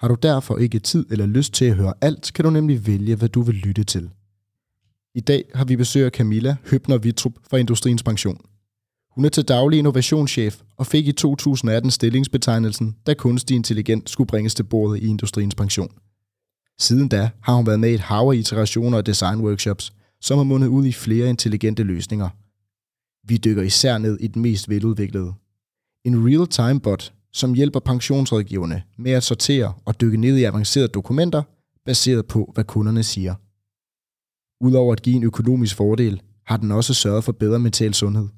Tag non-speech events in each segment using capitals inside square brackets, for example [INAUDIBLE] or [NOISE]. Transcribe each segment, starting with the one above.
Har du derfor ikke tid eller lyst til at høre alt, kan du nemlig vælge, hvad du vil lytte til. I dag har vi besøg af Camilla Høbner Vitrup fra Industriens Pension. Hun er til daglig innovationschef og fik i 2018 stillingsbetegnelsen, da kunstig intelligens skulle bringes til bordet i Industriens Pension. Siden da har hun været med i et hav af iterationer og designworkshops, som har mundet ud i flere intelligente løsninger. Vi dykker især ned i den mest veludviklede. En real-time bot, som hjælper pensionsrådgiverne med at sortere og dykke ned i avancerede dokumenter, baseret på, hvad kunderne siger. Udover at give en økonomisk fordel, har den også sørget for bedre mental sundhed.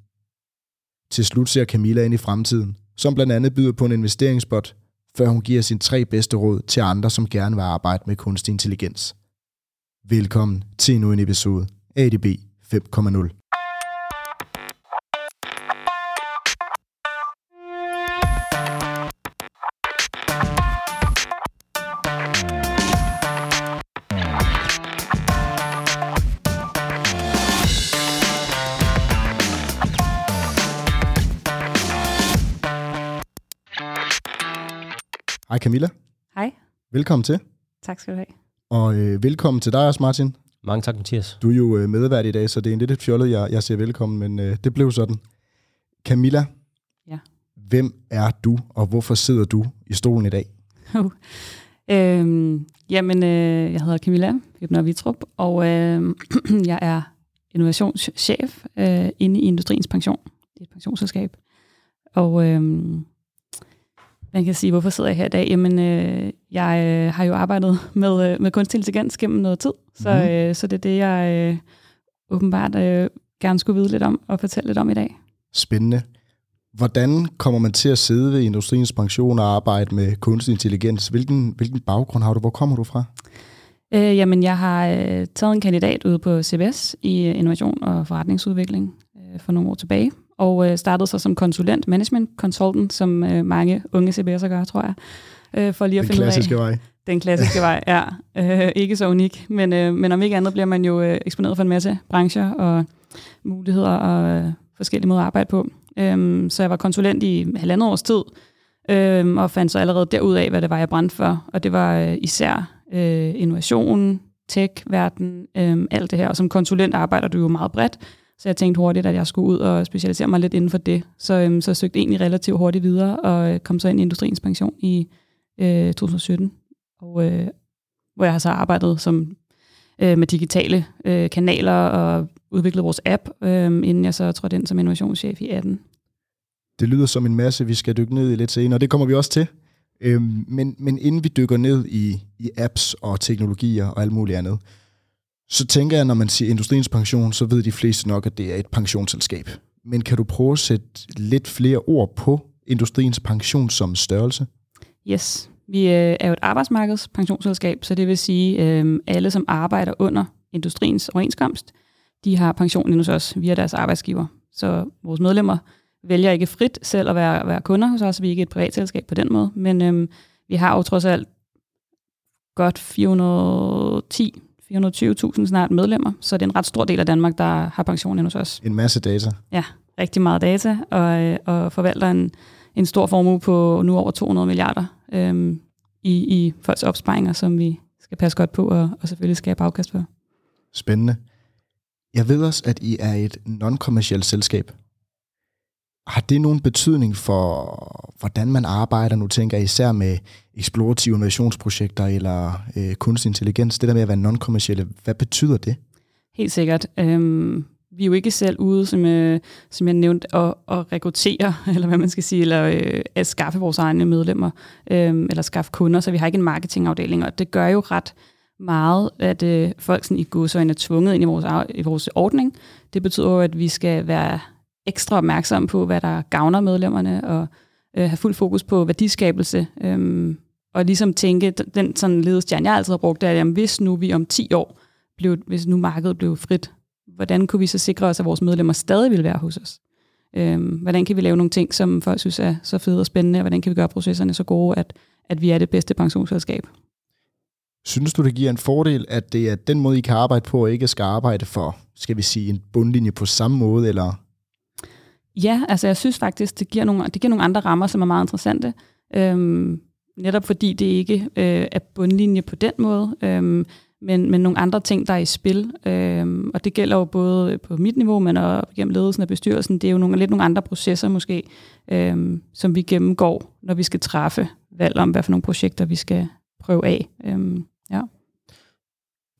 Til slut ser Camilla ind i fremtiden, som blandt andet byder på en investeringsbot, før hun giver sin tre bedste råd til andre, som gerne vil arbejde med kunstig intelligens. Velkommen til endnu en episode ADB 5.0. Camilla. Hej. Velkommen til. Tak skal du have. Og øh, velkommen til dig også, Martin. Mange tak, Mathias. Du er jo øh, medvært i dag, så det er en lidt et fjollet, jeg, jeg siger velkommen, men øh, det blev sådan. Camilla, Ja. hvem er du, og hvorfor sidder du i stolen i dag? [LAUGHS] Øhm, jamen, øh, jeg hedder Camilla Hybner Vitrup, og øh, [CLEARS THROAT] jeg er innovationschef øh, inde i Industriens Pension. Det er et pensionsselskab. Og øh, man kan sige, hvorfor sidder jeg her i dag? Jamen, øh, jeg øh, har jo arbejdet med, øh, med kunstig intelligens gennem noget tid, så, Mhm. øh, så det er det, jeg øh, åbenbart øh, gerne skulle vide lidt om og fortælle lidt om i dag. Spændende. Hvordan kommer man til at sidde ved Industriens Pension og arbejde med kunstig intelligens? Hvilken, hvilken baggrund har du? Hvor kommer du fra? Øh, jamen, jeg har øh, taget en kandidat ude på CBS i øh, innovation og forretningsudvikling øh, for nogle år tilbage, og øh, startede så som konsulent, management consultant, som øh, mange unge CBS'er gør, tror jeg, øh, for lige at Den finde ud af klassiske vej. den klassiske vej. Ja, øh, ikke så unik, men, øh, men om ikke andet bliver man jo øh, eksponeret for en masse brancher og muligheder og øh, forskellige måder at arbejde på. Øhm, så jeg var konsulent i halvandet års tid, øhm, og fandt så allerede derud af, hvad det var, jeg brændte for. Og det var øh, især øh, innovation, tech-verden, øh, alt det her. Og som konsulent arbejder du jo meget bredt, så jeg tænkte hurtigt, at jeg skulle ud og specialisere mig lidt inden for det. Så, øhm, så jeg søgte egentlig relativt hurtigt videre, og øh, kom så ind i Industriens Pension i øh, 2017, og, øh, hvor jeg har så arbejdet som øh, med digitale øh, kanaler og udviklet vores app, øh, inden jeg så trådte ind som innovationschef i 18. Det lyder som en masse, vi skal dykke ned i lidt senere, og det kommer vi også til. Øhm, men, men inden vi dykker ned i, i apps og teknologier og alt muligt andet, så tænker jeg, når man siger industriens pension, så ved de fleste nok, at det er et pensionsselskab. Men kan du prøve at sætte lidt flere ord på industriens pension som størrelse? Yes, vi øh, er jo et arbejdsmarkedspensionsselskab, så det vil sige, øh, alle som arbejder under industriens overenskomst, de har pension hos os via deres arbejdsgiver. Så vores medlemmer vælger ikke frit selv at være, være kunder hos os. Vi er ikke et privatselskab på den måde, men øhm, vi har jo trods alt godt 410 420.000 snart medlemmer, så det er en ret stor del af Danmark, der har pension hos os. En masse data. Rigtig meget data, og, øh, og forvalter en, en stor formue på nu over 200 milliarder øhm, i, i folks opsparinger, som vi skal passe godt på og, og selvfølgelig skabe afkast for. Spændende. Jeg ved også, at I er et non-kommercielt selskab. Har det nogen betydning for, hvordan man arbejder? Nu tænker jeg især med eksplorative innovationsprojekter eller øh, kunstig intelligens. Det der med at være non-kommercielle, hvad betyder det? Helt sikkert. Øhm, vi er jo ikke selv ude, som, øh, som jeg nævnte, at, at rekruttere, [LAUGHS] eller hvad man skal sige, eller øh, at skaffe vores egne medlemmer, øh, eller skaffe kunder, så vi har ikke en marketingafdeling, og det gør jo ret meget, at øh, folk sådan i godsøjne er tvunget ind i vores, i vores ordning. Det betyder jo, at vi skal være ekstra opmærksomme på, hvad der gavner medlemmerne, og øh, have fuld fokus på værdiskabelse, øh, og ligesom tænke, den sådan ledestjerne, jeg altid har brugt, det er, at jamen, hvis nu vi om 10 år, blev, hvis nu markedet blev frit, hvordan kunne vi så sikre os, at vores medlemmer stadig vil være hos os? Øhm, hvordan kan vi lave nogle ting, som folk synes er så fede og spændende, og hvordan kan vi gøre processerne så gode, at, at vi er det bedste pensionsselskab? Synes du, det giver en fordel, at det er den måde, I kan arbejde på, og ikke skal arbejde for, skal vi sige, en bundlinje på samme måde, eller? Ja, altså jeg synes faktisk, det giver nogle, det giver nogle andre rammer, som er meget interessante. Øhm, netop fordi det ikke øh, er bundlinje på den måde, øhm, men, men nogle andre ting, der er i spil. Øhm, og det gælder jo både på mit niveau, men også gennem ledelsen af bestyrelsen. Det er jo nogle, lidt nogle andre processer måske, øhm, som vi gennemgår, når vi skal træffe valg om, hvad for nogle projekter vi skal prøve af. Øhm, ja.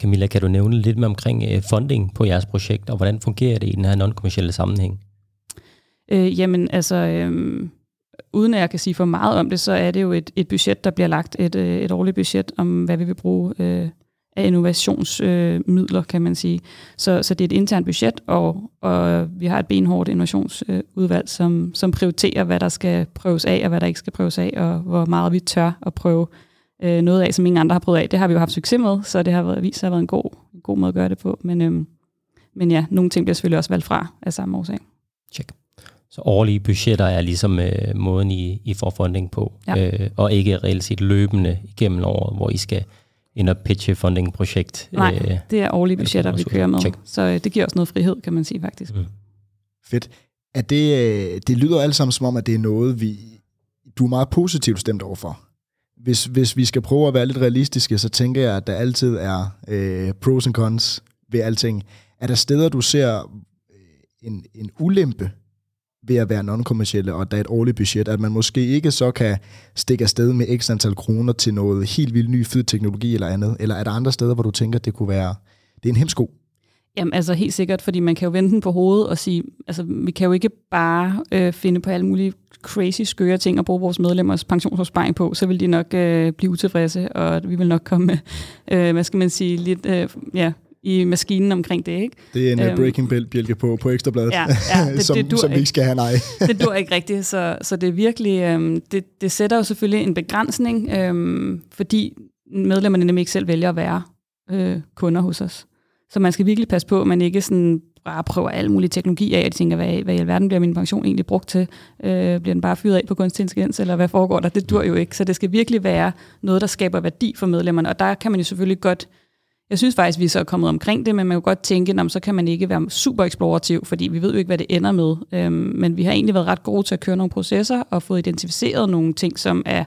Camilla, kan du nævne lidt mere omkring øh, funding på jeres projekt, og hvordan fungerer det i den her non-kommercielle sammenhæng? Øh, jamen, altså, øh, uden at jeg kan sige for meget om det, så er det jo et, et budget, der bliver lagt, et, øh, et årligt budget om, hvad vi vil bruge øh, af innovationsmidler, øh, kan man sige. Så, så det er et internt budget, og, og vi har et benhårdt innovationsudvalg, som, som prioriterer, hvad der skal prøves af, og hvad der ikke skal prøves af, og hvor meget vi tør at prøve øh, noget af, som ingen andre har prøvet af. Det har vi jo haft succes med, så det har været, vist sig at været en god, en god måde at gøre det på. Men, øh, men ja, nogle ting bliver selvfølgelig også valgt fra af samme årsag. Check. Så årlige budgetter er ligesom øh, måden, I, I får funding på, ja. øh, og ikke reelt set løbende igennem året, hvor I skal ind og pitche funding-projekt. Nej, øh, det er årlige budgetter, vi kører med. Check. Så øh, det giver os noget frihed, kan man sige faktisk. Mm. Fedt. Er det, øh, det lyder alt sammen som om, at det er noget, vi, du er meget positivt stemt overfor. Hvis, hvis vi skal prøve at være lidt realistiske, så tænker jeg, at der altid er øh, pros and cons ved alting. Er der steder, du ser øh, en, en ulempe ved at være non-kommercielle, og der er et årligt budget, at man måske ikke så kan stikke afsted med x antal kroner til noget helt vildt ny fed teknologi eller andet? Eller er der andre steder, hvor du tænker, at det kunne være, det er en hemsko? Jamen altså helt sikkert, fordi man kan jo vende den på hovedet og sige, altså vi kan jo ikke bare øh, finde på alle mulige crazy skøre ting og bruge vores medlemmers pensionsopsparing på, så vil de nok øh, blive utilfredse, og vi vil nok komme med, øh, hvad skal man sige, lidt, øh, ja, i maskinen omkring det. Ikke? Det er en øhm, breaking bjælke på, på Ekstrabladet, ja, ja, [LAUGHS] det, som, det som vi ikke skal have nej. [LAUGHS] det dur ikke rigtigt, så, så det er virkelig, øhm, det, det sætter jo selvfølgelig en begrænsning, øhm, fordi medlemmerne nemlig ikke selv vælger at være øh, kunder hos os. Så man skal virkelig passe på, at man ikke sådan bare prøver alle mulige teknologi af, og de tænker, hvad, hvad i alverden bliver min pension egentlig brugt til? Øh, bliver den bare fyret af på kunstig intelligens, eller hvad foregår der? Det dur jo ikke. Så det skal virkelig være noget, der skaber værdi for medlemmerne, og der kan man jo selvfølgelig godt jeg synes faktisk, vi er så kommet omkring det, men man kan godt tænke, at så kan man ikke være super eksplorativ, fordi vi ved jo ikke, hvad det ender med. Øhm, men vi har egentlig været ret gode til at køre nogle processer og fået identificeret nogle ting, som er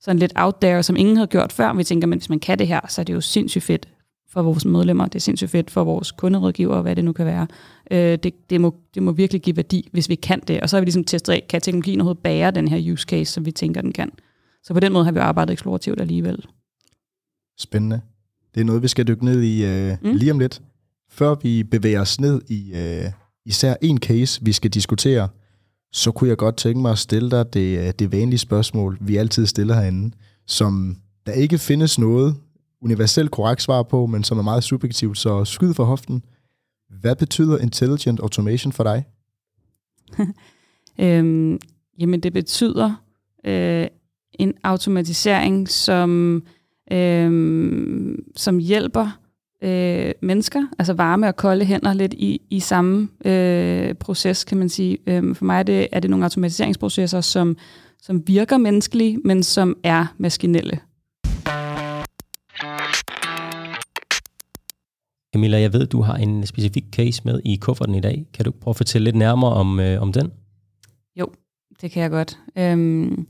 sådan lidt out there, som ingen har gjort før. Vi tænker, men hvis man kan det her, så er det jo sindssygt fedt for vores medlemmer. Det er sindssygt fedt for vores kunderådgiver, hvad det nu kan være. Øh, det, det, må, det må virkelig give værdi, hvis vi kan det. Og så har vi ligesom testet af, kan teknologien overhovedet bære den her use case, som vi tænker, den kan. Så på den måde har vi arbejdet eksplorativt alligevel. Spændende. Det er noget, vi skal dykke ned i øh, mm. lige om lidt. Før vi bevæger os ned i øh, især en case, vi skal diskutere, så kunne jeg godt tænke mig at stille dig det, øh, det vanlige spørgsmål, vi altid stiller herinde, som der ikke findes noget universelt korrekt svar på, men som er meget subjektivt, så skyd for hoften. Hvad betyder intelligent automation for dig? [LAUGHS] øhm, jamen det betyder øh, en automatisering, som øh, som hjælper øh, mennesker, altså varme og kolde hænder lidt i, i samme øh, proces, kan man sige. Øh, for mig er det, er det nogle automatiseringsprocesser, som, som virker menneskelige, men som er maskinelle. Camilla, jeg ved, du har en specifik case med i kufferten i dag. Kan du prøve at fortælle lidt nærmere om, øh, om den? Jo, det kan jeg godt. Øhm,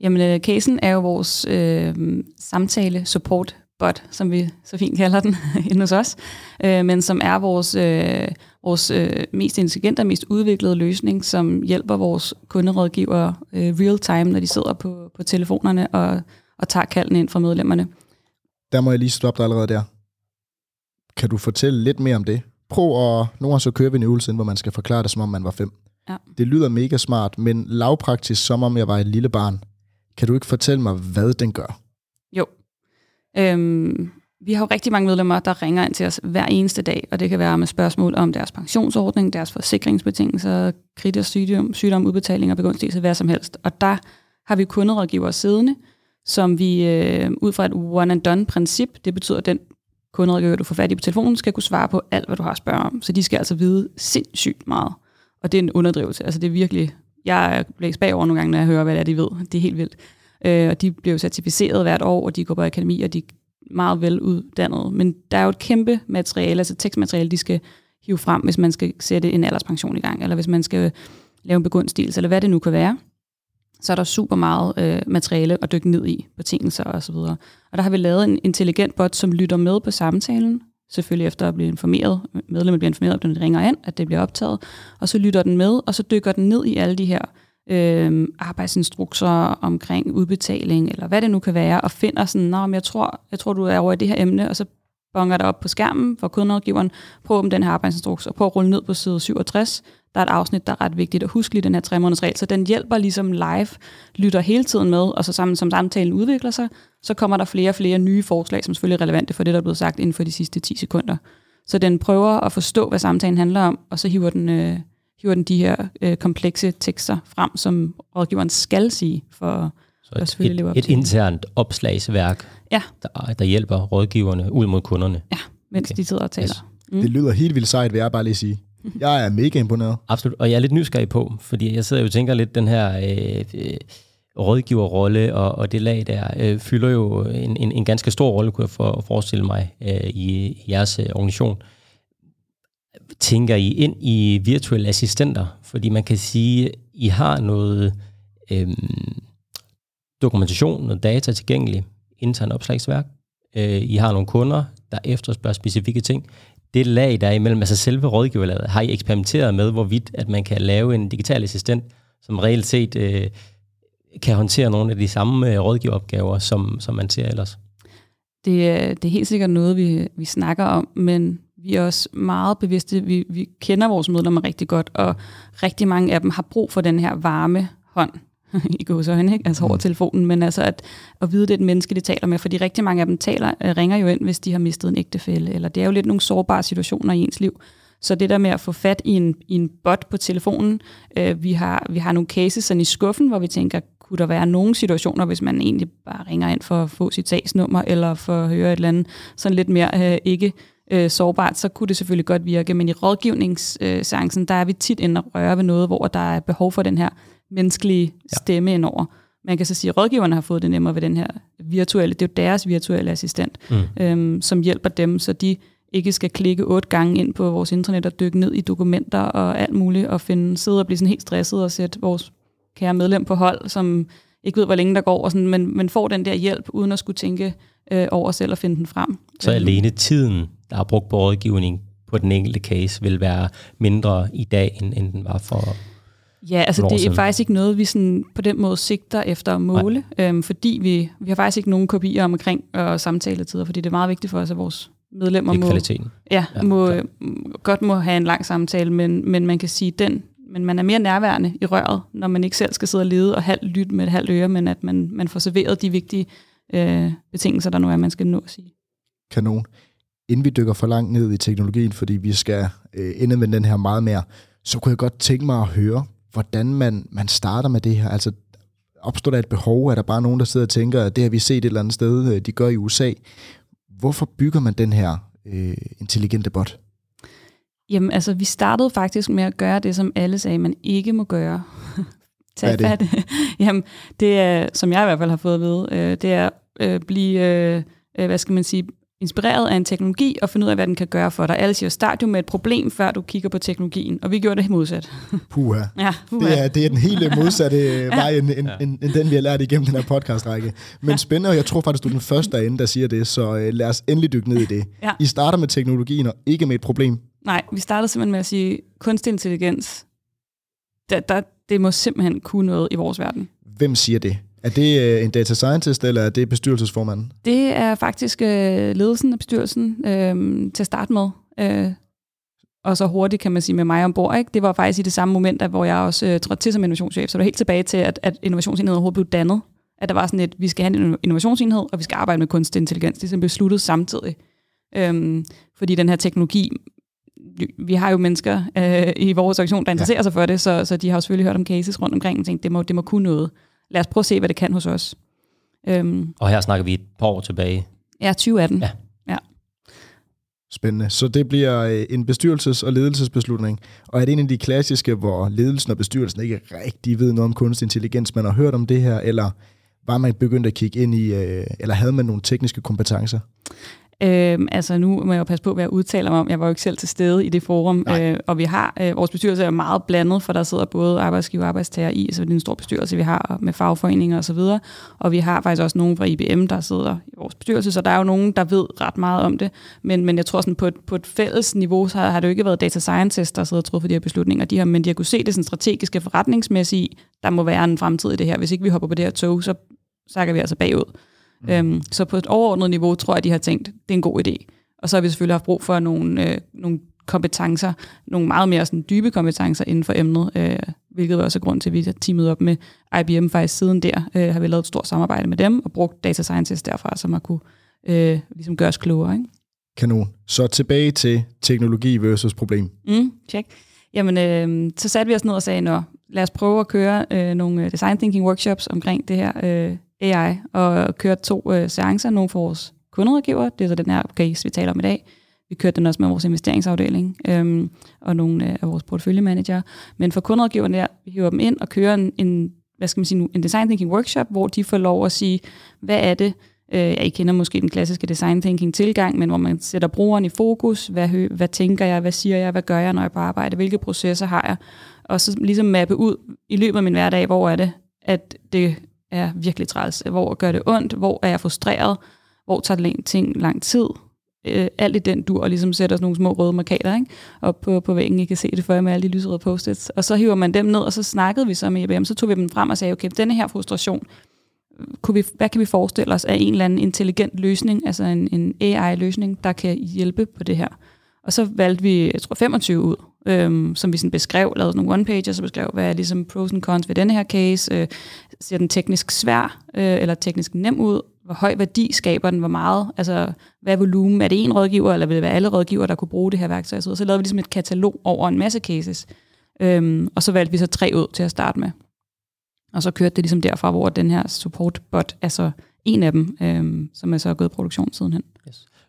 Jamen, øh, casen er jo vores øh, samtale support bot, som vi så fint kalder den [LAUGHS] inde hos os, øh, men som er vores, øh, vores øh, mest intelligente og mest udviklede løsning, som hjælper vores kunderådgivere øh, real time, når de sidder på, på telefonerne og, og tager kalden ind fra medlemmerne. Der må jeg lige stoppe dig allerede der. Kan du fortælle lidt mere om det? Prøv at, nogle gange så kører vi en øvelse, hvor man skal forklare det, som om man var fem. Ja. Det lyder mega smart, men lavpraktisk, som om jeg var et lille barn. Kan du ikke fortælle mig, hvad den gør? Jo. Øhm, vi har jo rigtig mange medlemmer, der ringer ind til os hver eneste dag, og det kan være med spørgsmål om deres pensionsordning, deres forsikringsbetingelser, kritisk sygdom, sygdom udbetalinger, begunstigelse, hvad som helst. Og der har vi kunderådgivere siddende, som vi øh, ud fra et one-and-done-princip, det betyder, at den kunderådgiver, du får fat i på telefonen, skal kunne svare på alt, hvad du har at spørge om. Så de skal altså vide sindssygt meget. Og det er en underdrivelse. Altså det er virkelig... Jeg bliver bagover nogle gange, når jeg hører, hvad det er, de ved. Det er helt vildt. Øh, og de bliver jo certificeret hvert år, og de går på akademi, og de er meget veluddannede. Men der er jo et kæmpe materiale, altså tekstmateriale, de skal hive frem, hvis man skal sætte en alderspension i gang, eller hvis man skal lave en begunstigelse, eller hvad det nu kan være så er der super meget øh, materiale at dykke ned i, betingelser og så videre. Og der har vi lavet en intelligent bot, som lytter med på samtalen, selvfølgelig efter at blive informeret, medlemmet bliver informeret, når den ringer ind, at det bliver optaget, og så lytter den med, og så dykker den ned i alle de her øh, arbejdsinstrukser omkring udbetaling, eller hvad det nu kan være, og finder sådan, Nå, men jeg tror, jeg tror, du er over i det her emne, og så bonger der op på skærmen for kunderådgiveren, prøv om den her arbejdsinstruks, og prøv at rulle ned på side 67, der er et afsnit, der er ret vigtigt at huske lige den her tre måneders regel. Så den hjælper ligesom live, lytter hele tiden med, og så sammen som samtalen udvikler sig, så kommer der flere og flere nye forslag, som selvfølgelig er relevante for det, der er blevet sagt inden for de sidste 10 sekunder. Så den prøver at forstå, hvad samtalen handler om, og så hiver den, øh, hiver den de her øh, komplekse tekster frem, som rådgiveren skal sige for så et, et, leve op et internt opslagsværk, ja. der, der hjælper rådgiverne ud mod kunderne. Ja, mens okay. de sidder og taler. Yes. Mm. Det lyder helt vildt sejt, vil jeg bare lige sige. Jeg er mega imponeret. Absolut, og jeg er lidt nysgerrig på, fordi jeg sidder jo og tænker lidt, den her øh, øh, rådgiverrolle og, og det lag der, øh, fylder jo en, en, en ganske stor rolle, kunne jeg for, forestille mig, øh, i, jeres øh, organisation. Tænker I ind i virtuelle assistenter? Fordi man kan sige, I har noget øh, dokumentation, noget data tilgængelig, intern opslagsværk. Øh, I har nogle kunder, der efterspørger specifikke ting det lag, der er imellem, altså selve rådgiverlaget, har I eksperimenteret med, hvorvidt at man kan lave en digital assistent, som reelt set øh, kan håndtere nogle af de samme øh, rådgiveropgaver, som, som man ser ellers? Det, er, det er helt sikkert noget, vi, vi snakker om, men vi er også meget bevidste. Vi, vi kender vores medlemmer rigtig godt, og rigtig mange af dem har brug for den her varme hånd [LAUGHS] i gåsøjne, ikke? altså over mm. telefonen, men altså at, at vide, det er et menneske, de taler med, fordi rigtig mange af dem taler, øh, ringer jo ind, hvis de har mistet en ægtefælle, eller det er jo lidt nogle sårbare situationer i ens liv. Så det der med at få fat i en, i en bot på telefonen, øh, vi, har, vi har nogle cases sådan i skuffen, hvor vi tænker, kunne der være nogle situationer, hvis man egentlig bare ringer ind for at få sit sagsnummer, eller for at høre et eller andet sådan lidt mere øh, ikke øh, sårbart, så kunne det selvfølgelig godt virke. Men i rådgivningsseancen, der er vi tit inde og røre ved noget, hvor der er behov for den her menneskelige stemme ja. indover. Man kan så sige, at rådgiverne har fået det nemmere ved den her virtuelle, det er jo deres virtuelle assistent, mm. øhm, som hjælper dem, så de ikke skal klikke otte gange ind på vores internet og dykke ned i dokumenter og alt muligt, og finde, sidde og blive sådan helt stresset og sætte vores kære medlem på hold, som ikke ved, hvor længe der går, og sådan, men, men får den der hjælp, uden at skulle tænke øh, over selv og finde den frem. Så alene tiden, der er brugt på rådgivning på den enkelte case, vil være mindre i dag, end, end den var for Ja, altså det er faktisk ikke noget, vi sådan på den måde sigter efter at måle, øhm, fordi vi, vi har faktisk ikke nogen kopier omkring øh, samtaletider, fordi det er meget vigtigt for os, at vores medlemmer må, kvaliteten. Ja, ja må, godt må have en lang samtale, men, men man kan sige, den, men man er mere nærværende i røret, når man ikke selv skal sidde og lede og halvt lytte med et halvt øre, men at man, man får serveret de vigtige øh, betingelser, der nu er, man skal nå at sige. Kanon. Inden vi dykker for langt ned i teknologien, fordi vi skal øh, ende med den her meget mere, så kunne jeg godt tænke mig at høre, hvordan man, man starter med det her. Altså, opstår der et behov? Er der bare nogen, der sidder og tænker, at det har vi set et eller andet sted, øh, de gør i USA? Hvorfor bygger man den her øh, intelligente bot? Jamen, altså, vi startede faktisk med at gøre det, som alle sagde, man ikke må gøre. [LAUGHS] Tag Hvad er det? [LAUGHS] Jamen, det er, som jeg i hvert fald har fået at vide, øh, det er øh, blive, øh, øh hvad skal man sige, inspireret af en teknologi og finde ud af, hvad den kan gøre for dig. Alle siger, start jo med et problem, før du kigger på teknologien. Og vi gjorde det modsat. [LAUGHS] Puha. Ja, puha. Det, er, det er den hele modsatte ja. vej, end, end, end, end den, vi har lært igennem den her podcastrække. Men ja. spændende, og jeg tror faktisk, du er den første derinde, der siger det, så uh, lad os endelig dykke ned i det. Ja. I starter med teknologien og ikke med et problem. Nej, vi startede simpelthen med at sige, kunstig intelligens, der, der, det må simpelthen kunne noget i vores verden. Hvem siger det? Er det øh, en data scientist, eller er det bestyrelsesformanden? Det er faktisk øh, ledelsen af bestyrelsen øh, til at starte med. Øh, og så hurtigt, kan man sige, med mig ombord. Ikke? Det var faktisk i det samme moment, at, hvor jeg også øh, trådte til som innovationschef. Så det var helt tilbage til, at, at innovationsenheden overhovedet blev dannet. At der var sådan et, vi skal have en innovationsenhed, og vi skal arbejde med kunstig intelligens. Det er besluttet samtidig. Øhm, fordi den her teknologi, vi har jo mennesker øh, i vores organisation, der interesserer ja. sig for det, så, så de har jo selvfølgelig hørt om cases rundt omkring, og tænkt, det må, det må kunne noget lad os prøve at se, hvad det kan hos os. Øhm, Og her snakker vi et par år tilbage. ja, 2018. Ja. Spændende. Så det bliver øh, en bestyrelses- og ledelsesbeslutning. Og er det en af de klassiske, hvor ledelsen og bestyrelsen ikke rigtig ved noget om kunstig intelligens, man har hørt om det her, eller var man begyndt at kigge ind i, øh, eller havde man nogle tekniske kompetencer? Øhm, altså nu må jeg jo passe på, hvad jeg udtaler mig om. Jeg var jo ikke selv til stede i det forum, øh, og vi har, øh, vores bestyrelse er meget blandet, for der sidder både arbejdsgiver og arbejdstager i, så det er en stor bestyrelse, vi har med fagforeninger osv., og, og vi har faktisk også nogen fra IBM, der sidder i vores bestyrelse, så der er jo nogen, der ved ret meget om det, men, men jeg tror sådan på et, på et fælles niveau, så har, har det jo ikke været data scientists, der sidder og truffet de her beslutninger, de har, men de har kunne se det sådan strategiske forretningsmæssige, der må være en fremtid i det her. Hvis ikke vi hopper på det her tog, så sakker vi altså bagud. Mm. Øhm, så på et overordnet niveau tror jeg, de har tænkt, det er en god idé. Og så har vi selvfølgelig haft brug for nogle, øh, nogle kompetencer, nogle meget mere sådan, dybe kompetencer inden for emnet, øh, hvilket var også er grund til, at vi har teamet op med IBM faktisk siden der. Øh, har vi lavet et stort samarbejde med dem og brugt data scientists derfra, som har kunne øh, ligesom gøre os klogere. Ikke? Kanon. Så tilbage til teknologi versus problem. Mm, check. Jamen, øh, så satte vi os ned og sagde, Nå, lad os prøve at køre øh, nogle design thinking workshops omkring det her øh, AI, og kørte to øh, seancer, nogle for vores kunderådgiver, det er så den her case, vi taler om i dag. Vi kørte den også med vores investeringsafdeling øhm, og nogle øh, af vores porteføljemanager. Men for kunderådgiverne der, vi hiver dem ind og kører en, en hvad skal man sige nu, en design thinking workshop, hvor de får lov at sige, hvad er det, øh, I kender måske den klassiske design thinking tilgang, men hvor man sætter brugeren i fokus, hvad, hø, hvad tænker jeg, hvad siger jeg, hvad gør jeg, når jeg er på arbejde, hvilke processer har jeg, og så ligesom mappe ud i løbet af min hverdag, hvor er det, at det er virkelig træls, hvor gør det ondt, hvor er jeg frustreret, hvor tager det ting lang tid, øh, alt i den dur, og ligesom sætter sådan nogle små røde markader ikke? op på, på væggen. I kan se det for jer med alle de lyserøde post-its. Og så hiver man dem ned, og så snakkede vi så med IBM, så tog vi dem frem og sagde, okay, denne her frustration, kunne vi, hvad kan vi forestille os af en eller anden intelligent løsning, altså en, en AI-løsning, der kan hjælpe på det her. Og så valgte vi, jeg tror, 25 ud, øhm, som vi sådan beskrev, lavede nogle one-pager, så beskrev, hvad er ligesom pros and cons ved denne her case, øh, ser den teknisk svær øh, eller teknisk nem ud, hvor høj værdi skaber den, hvor meget, altså hvad er volumen, er det en rådgiver, eller vil det være alle rådgiver, der kunne bruge det her værktøj, så, så lavede vi ligesom et katalog over en masse cases, øhm, og så valgte vi så tre ud til at starte med. Og så kørte det ligesom derfra, hvor den her support bot er så en af dem, øhm, som er så gået i produktion sidenhen.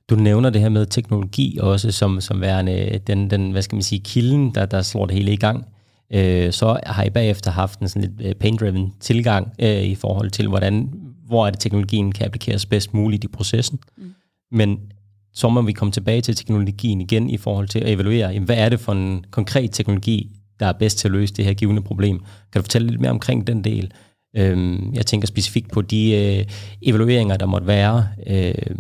Du nævner det her med teknologi også som, som værende den, den, hvad skal man sige, kilden, der, der slår det hele i gang. Øh, så har I bagefter haft en sådan lidt pain-driven tilgang øh, i forhold til, hvordan, hvor er det teknologien kan applikeres bedst muligt i processen. Mm. Men så må vi komme tilbage til teknologien igen i forhold til at evaluere, jamen, hvad er det for en konkret teknologi, der er bedst til at løse det her givende problem. Kan du fortælle lidt mere omkring den del? Øhm, jeg tænker specifikt på de øh, evalueringer, der måtte være øh,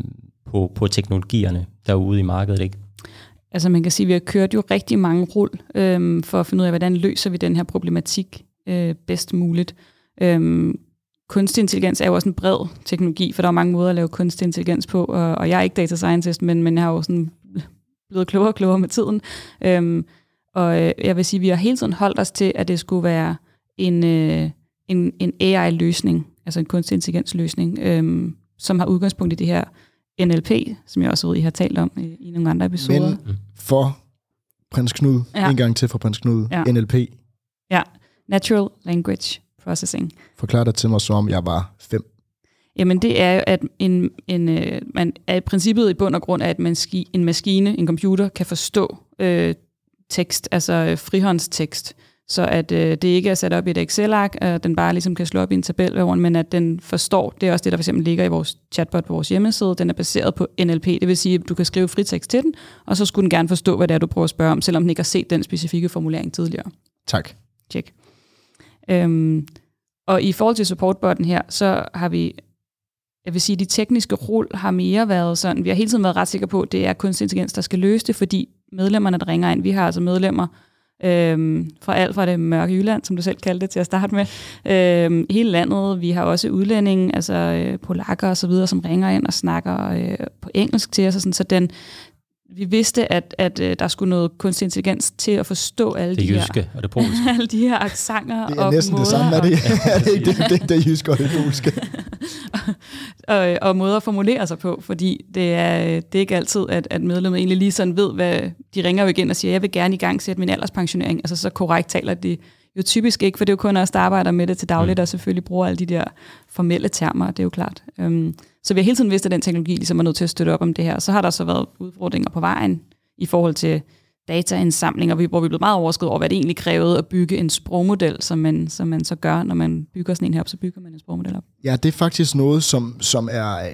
på, på teknologierne derude i markedet, ikke? Altså man kan sige, at vi har kørt jo rigtig mange rull øhm, for at finde ud af, hvordan løser vi den her problematik øh, bedst muligt. Øhm, kunstig intelligens er jo også en bred teknologi, for der er mange måder at lave kunstig intelligens på, og, og jeg er ikke data scientist, men, men jeg har jo sådan blevet klogere og klogere med tiden. Øhm, og øh, jeg vil sige, at vi har hele tiden holdt os til, at det skulle være en, øh, en, en AI-løsning, altså en kunstig intelligens-løsning, øhm, som har udgangspunkt i det her NLP, som jeg også ved, I har talt om i, i nogle andre episoder. Men for prins Knud, ja. en gang til for prins Knud, ja. NLP. Ja, Natural Language Processing. Forklar det til mig, som om jeg var fem. Jamen det er jo, at en, en, øh, man er i princippet i bund og grund, at man ski, en maskine, en computer, kan forstå øh, tekst, altså øh, frihåndstekst, så at øh, det ikke er sat op i et Excel-ark, at den bare ligesom kan slå op i en tabel, men at den forstår, det er også det, der for eksempel ligger i vores chatbot på vores hjemmeside, den er baseret på NLP, det vil sige, at du kan skrive fritekst til den, og så skulle den gerne forstå, hvad det er, du prøver at spørge om, selvom den ikke har set den specifikke formulering tidligere. Tak. Check. Øhm, og i forhold til supportbotten her, så har vi, jeg vil sige, de tekniske rull har mere været sådan, vi har hele tiden været ret sikre på, at det er kunstig intelligens, der skal løse det, fordi medlemmerne, der ringer ind, vi har altså medlemmer, øhm, fra alt fra det mørke Jylland, som du selv kaldte det til at starte med, øhm, hele landet. Vi har også udlændinge, altså øh, polakker og så videre, som ringer ind og snakker øh, på engelsk til os, og sådan, så den, vi vidste, at, at øh, der skulle noget kunstig intelligens til at forstå alle det de jyske her, og det polske. [LAUGHS] alle de her aksanger Det er og næsten måder det samme, er det? [LAUGHS] er det ikke det, det, det jyske og det polske? [LAUGHS] og, og måder at formulere sig på, fordi det er, det er ikke altid, at, at medlemmet egentlig lige sådan ved, hvad de ringer jo igen og siger, jeg vil gerne i gang sætte min alderspensionering. Altså så korrekt taler de jo typisk ikke, for det er jo kun os, der arbejder med det til dagligt, mm. og selvfølgelig bruger alle de der formelle termer, det er jo klart. Øhm, så vi har hele tiden vidst, at den teknologi ligesom er nødt til at støtte op om det her. Så har der så været udfordringer på vejen i forhold til dataindsamling, og vi, hvor vi er blevet meget overrasket over, hvad det egentlig krævede at bygge en sprogmodel, som man, som man så gør, når man bygger sådan en her op, så bygger man en sprogmodel op. Ja, det er faktisk noget, som, som er øh,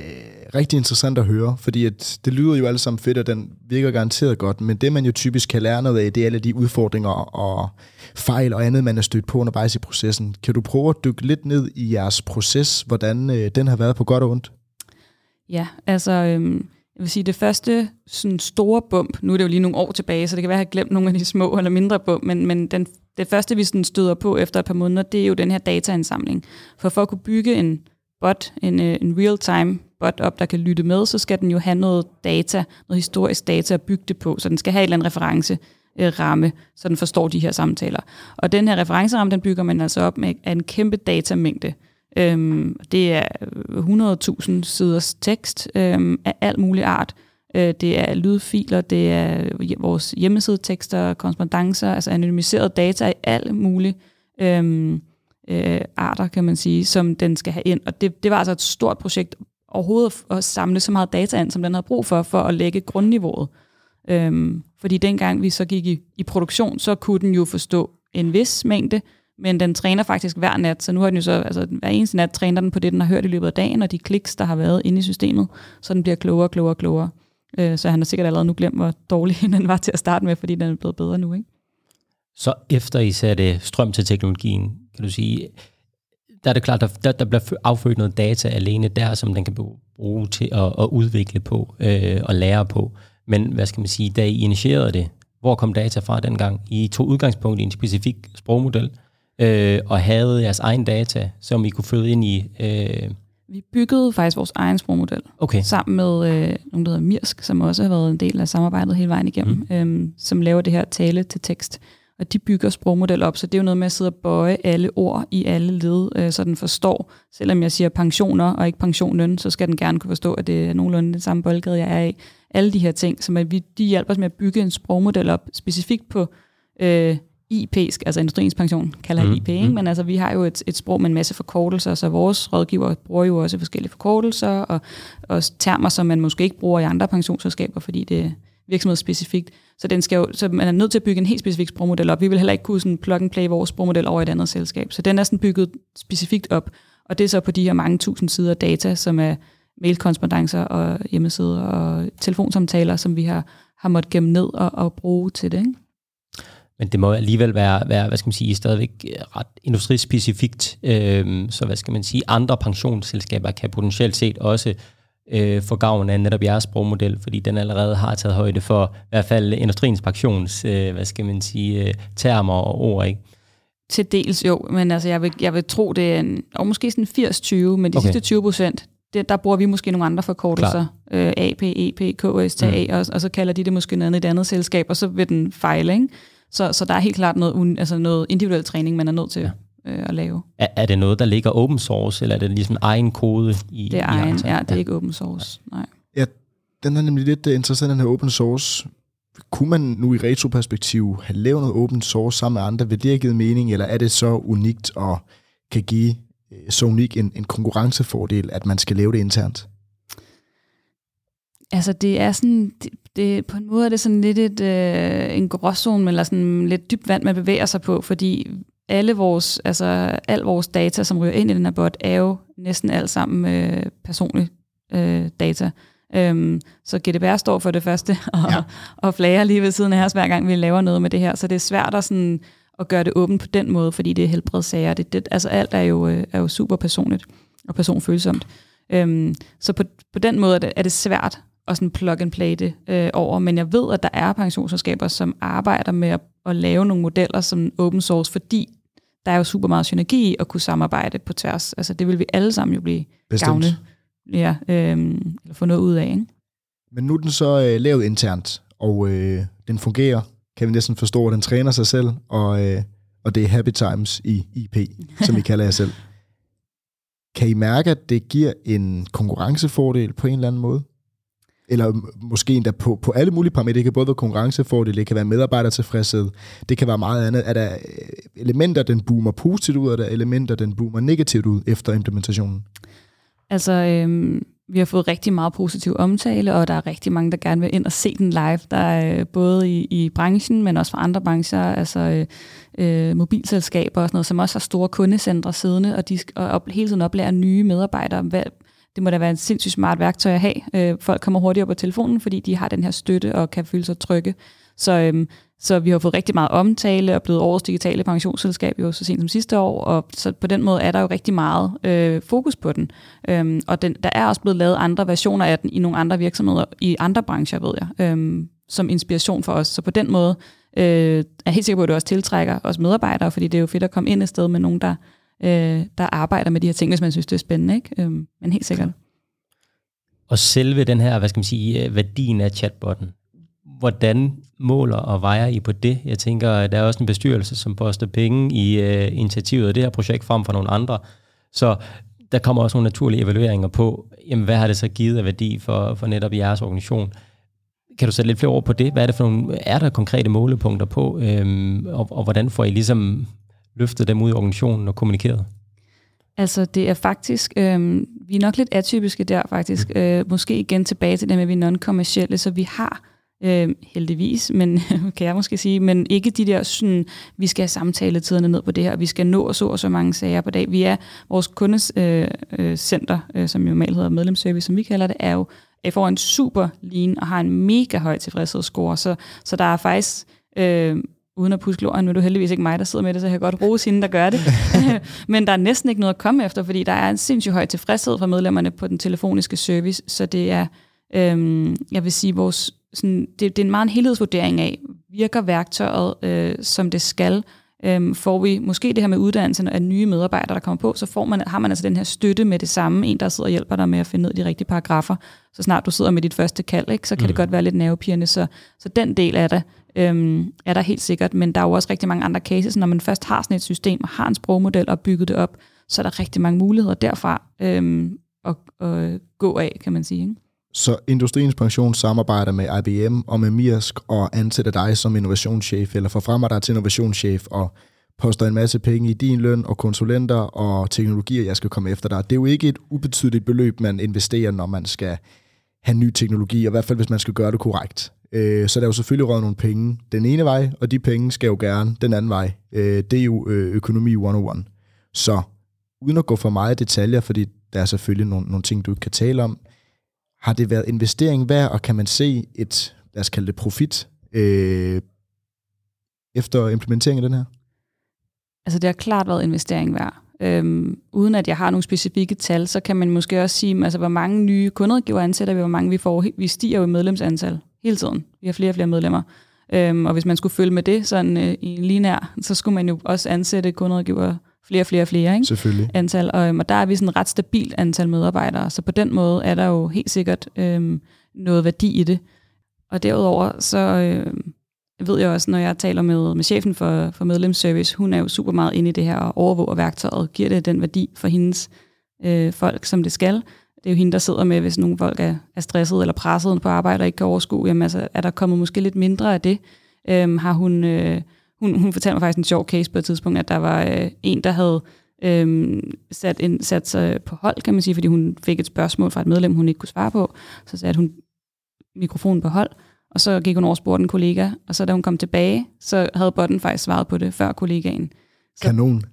rigtig interessant at høre, fordi at det lyder jo alle sammen fedt, og den virker garanteret godt, men det man jo typisk kan lære noget af, det er alle de udfordringer og fejl og andet, man er stødt på undervejs i processen. Kan du prøve at dykke lidt ned i jeres proces, hvordan øh, den har været på godt og ondt? Ja, altså... Øhm jeg vil sige, det første sådan store bump, nu er det jo lige nogle år tilbage, så det kan være, at jeg har glemt nogle af de små eller mindre bump, men, men den, det første, vi sådan støder på efter et par måneder, det er jo den her dataindsamling. For for at kunne bygge en bot, en, øh, en real-time bot op, der kan lytte med, så skal den jo have noget data, noget historisk data at bygge det på, så den skal have en eller anden reference ramme, så den forstår de her samtaler. Og den her referenceramme, den bygger man altså op med af en kæmpe datamængde. Øhm, det er øh, 100.000 siders tekst øhm, af alt mulig art. Øh, det er lydfiler, det er vores hjemmesidetekster, korrespondencer, altså anonymiseret data i alt muligt øhm, øh, arter, kan man sige, som den skal have ind. Og det, det var altså et stort projekt overhovedet at samle så meget data ind, som den havde brug for, for at lægge grundniveauet. Øhm, fordi dengang vi så gik i, i produktion, så kunne den jo forstå en vis mængde, men den træner faktisk hver nat, så nu har den jo så, altså hver eneste nat træner den på det, den har hørt i løbet af dagen, og de kliks, der har været inde i systemet, så den bliver klogere, klogere, klogere. Øh, så han har sikkert allerede nu glemt, hvor dårlig [LAUGHS] den var til at starte med, fordi den er blevet bedre nu, ikke? Så efter I satte strøm til teknologien, kan du sige, der er det klart, der, der, bliver affødt noget data alene der, som den kan bruge til at, at udvikle på øh, og lære på. Men hvad skal man sige, da I initierede det, hvor kom data fra dengang? I tog udgangspunkt i en specifik sprogmodel, øh, og havde jeres egen data, som I kunne føde ind i? Øh... Vi byggede faktisk vores egen sprogmodel okay. sammen med øh, nogen, der hedder Mirsk, som også har været en del af samarbejdet hele vejen igennem, mm. øh, som laver det her tale til tekst. Og de bygger sprogmodel op, så det er jo noget med at sidde og bøje alle ord i alle led, øh, så den forstår. Selvom jeg siger pensioner og ikke pensionen, så skal den gerne kunne forstå, at det er nogenlunde det samme boldgade, jeg er i. Alle de her ting, som at vi, de hjælper os med at bygge en sprogmodel op, specifikt på øh, IP, altså industriens pension, kalder mm. IP, ikke? Mm. men altså vi har jo et, et sprog med en masse forkortelser, så vores rådgiver bruger jo også forskellige forkortelser og, og termer, som man måske ikke bruger i andre pensionsselskaber, fordi det er virksomhedsspecifikt. Så, den skal jo, så man er nødt til at bygge en helt specifik sprogmodel op. Vi vil heller ikke kunne sådan plug and play vores sprogmodel over et andet selskab. Så den er sådan bygget specifikt op, og det er så på de her mange tusind sider data, som er mailkorrespondencer og hjemmesider og telefonsamtaler, som vi har, har måttet gemme ned og, og bruge til det. Ikke? Men det må alligevel være, være hvad skal man sige, stadigvæk ret industrispecifikt, øh, så hvad skal man sige, andre pensionsselskaber kan potentielt set også øh, få gavn af netop jeres sprogmodel, fordi den allerede har taget højde for i hvert fald industriens pensions, øh, hvad skal man sige, øh, termer og ord, ikke? Til dels jo, men altså jeg vil, jeg vil tro, det er en, og måske sådan 80-20, men de okay. sidste 20 procent, det, der bruger vi måske nogle andre forkortelser. Øh, AP, EP, KS, TA, mm. og, og så kalder de det måske noget andet i et andet selskab, og så vil den fejle, ikke? Så, så der er helt klart noget, un, altså noget individuel træning, man er nødt til ja. øh, at lave. Er, er det noget, der ligger open source, eller er det ligesom egen kode? I, det er i egen, ja, det er ja. ikke open source, nej. Ja, den er nemlig lidt øh, interessant, den her open source. Kunne man nu i retroperspektiv have lavet noget open source sammen med andre? Vil det have givet mening, eller er det så unikt og kan give øh, så unik en, en konkurrencefordel, at man skal lave det internt? Altså det er sådan, det, det, på en måde er det sådan lidt et, øh, en gråzone, eller sådan lidt dybt vand, man bevæger sig på, fordi alle vores, altså, al vores data, som ryger ind i den her bot, er jo næsten alt sammen øh, personlig øh, data. Øhm, så GDPR står for det første, [LAUGHS] og, ja. og flager lige ved siden af os, hver gang vi laver noget med det her. Så det er svært at, sådan, at gøre det åbent på den måde, fordi det er helbredssager. Det, det, altså alt er jo, øh, er jo super personligt og personfølsomt. Øhm, så på, på den måde er det, er det svært og sådan plug and play det øh, over. Men jeg ved, at der er pensionsselskaber, som arbejder med at, at lave nogle modeller som open source, fordi der er jo super meget synergi i at kunne samarbejde på tværs. Altså det vil vi alle sammen jo blive Bestemt. gavne, ja, øh, eller få noget ud af. Ikke? Men nu er den så øh, lavet internt, og øh, den fungerer, kan vi næsten forstå, at den træner sig selv, og, øh, og det er happy times i IP, som I [LAUGHS] kalder jer selv. Kan I mærke, at det giver en konkurrencefordel på en eller anden måde? Eller måske endda på, på alle mulige parametre. Det kan både være konkurrencefordel, det kan være medarbejdertilfredshed, det kan være meget andet. Er der øh, elementer, den boomer positivt ud, og er der elementer, den boomer negativt ud efter implementationen? Altså, øhm, vi har fået rigtig meget positiv omtale, og der er rigtig mange, der gerne vil ind og se den live. Der er øh, både i, i branchen, men også fra andre brancher, altså øh, øh, mobilselskaber og sådan noget, som også har store kundecentre siddende, og de skal og op, hele tiden oplærer nye medarbejdere. Hvad, det må da være en sindssygt smart værktøj at have. Øh, folk kommer hurtigere på telefonen, fordi de har den her støtte og kan føle sig trygge. Så, øhm, så vi har fået rigtig meget omtale og blevet årets digitale pensionsselskab jo så sent som sidste år, og så på den måde er der jo rigtig meget øh, fokus på den. Øhm, og den, der er også blevet lavet andre versioner af den i nogle andre virksomheder, i andre brancher, ved jeg, øhm, som inspiration for os. Så på den måde øh, er jeg helt sikker på, at det også tiltrækker os medarbejdere, fordi det er jo fedt at komme ind et sted med nogen, der, øh, der arbejder med de her ting, hvis man synes, det er spændende. Ikke? Øh, men helt sikkert. Og selve den her, hvad skal man sige, øh, værdien af chatbotten, hvordan måler og vejer I på det? Jeg tænker, at der er også en bestyrelse, som poster penge i øh, initiativet af det her projekt frem for nogle andre. Så der kommer også nogle naturlige evalueringer på, jamen, hvad har det så givet af værdi for, for netop jeres organisation? Kan du sætte lidt flere ord på det? Hvad er det for nogle, er der konkrete målepunkter på, øhm, og, og hvordan får I ligesom løftet dem ud i organisationen og kommunikeret? Altså, det er faktisk, øh, vi er nok lidt atypiske der faktisk. Øh, måske igen tilbage til det med, at vi er non-kommercielle, så vi har øh, heldigvis, men [LAUGHS] kan jeg måske sige, men ikke de der sådan, vi skal have samtaletiderne ned på det her, vi skal nå så og så mange sager på dag. Vi er, vores kundecenter, øh, øh, som jo normalt hedder medlemsservice, som vi kalder det, er jo jeg får en super lean og har en mega høj tilfredshedsscore, så, så der er faktisk øh, uden at puske gloren, nu er du heldigvis ikke mig, der sidder med det, så jeg kan godt rose hende, der gør det. [LAUGHS] Men der er næsten ikke noget at komme efter, fordi der er en sindssygt høj tilfredshed fra medlemmerne på den telefoniske service, så det er, øhm, jeg vil sige, vores, sådan, det, det er en meget en helhedsvurdering af, virker værktøjet, øh, som det skal, Øhm, får vi måske det her med uddannelsen af nye medarbejdere, der kommer på, så får man, har man altså den her støtte med det samme, en der sidder og hjælper dig med at finde ud af de rigtige paragrafer. Så snart du sidder med dit første kald, ikke, så kan mm. det godt være lidt nervepirrende. Så, så den del af det øhm, er der helt sikkert, men der er jo også rigtig mange andre cases, når man først har sådan et system og har en sprogmodel og bygget det op, så er der rigtig mange muligheder derfra øhm, at, at gå af, kan man sige. Ikke? Så Industriens Pension samarbejder med IBM og med Mirsk og ansætter dig som innovationschef, eller forfremmer dig til innovationschef og poster en masse penge i din løn og konsulenter og teknologier, jeg skal komme efter dig. Det er jo ikke et ubetydeligt beløb, man investerer, når man skal have ny teknologi, og i hvert fald hvis man skal gøre det korrekt. Øh, så der er jo selvfølgelig råd nogle penge den ene vej, og de penge skal jo gerne den anden vej. Øh, det er jo øh, økonomi 101. Så uden at gå for meget detaljer, fordi der er selvfølgelig nogle, nogle ting, du ikke kan tale om, har det været investering værd, og kan man se et, lad os kalde det profit, øh, efter implementeringen af den her? Altså det har klart været investering værd. Øhm, uden at jeg har nogle specifikke tal, så kan man måske også sige, altså, hvor mange nye kundegiver ansætter vi, hvor mange vi får. Vi stiger jo i medlemsantal hele tiden. Vi har flere og flere medlemmer. Øhm, og hvis man skulle følge med det sådan øh, i linær, så skulle man jo også ansætte kundegiver flere, flere, flere ikke? Selvfølgelig. antal. Og, øhm, og der er vi sådan et ret stabilt antal medarbejdere, så på den måde er der jo helt sikkert øhm, noget værdi i det. Og derudover så øh, ved jeg også, når jeg taler med, med chefen for, for medlemsservice, hun er jo super meget inde i det her og overvåger værktøjet, giver det den værdi for hendes øh, folk, som det skal. Det er jo hende, der sidder med, hvis nogle folk er, er stresset eller presset på arbejde og ikke kan overskue, jamen altså, er der kommet måske lidt mindre af det? Øhm, har hun... Øh, hun, hun fortalte mig faktisk en sjov case på et tidspunkt, at der var øh, en, der havde øh, sat, en, sat sig på hold, kan man sige, fordi hun fik et spørgsmål fra et medlem, hun ikke kunne svare på. Så satte hun mikrofonen på hold, og så gik hun over og spurgte en kollega, og så da hun kom tilbage, så havde botten faktisk svaret på det før kollegaen. Så, Kanon.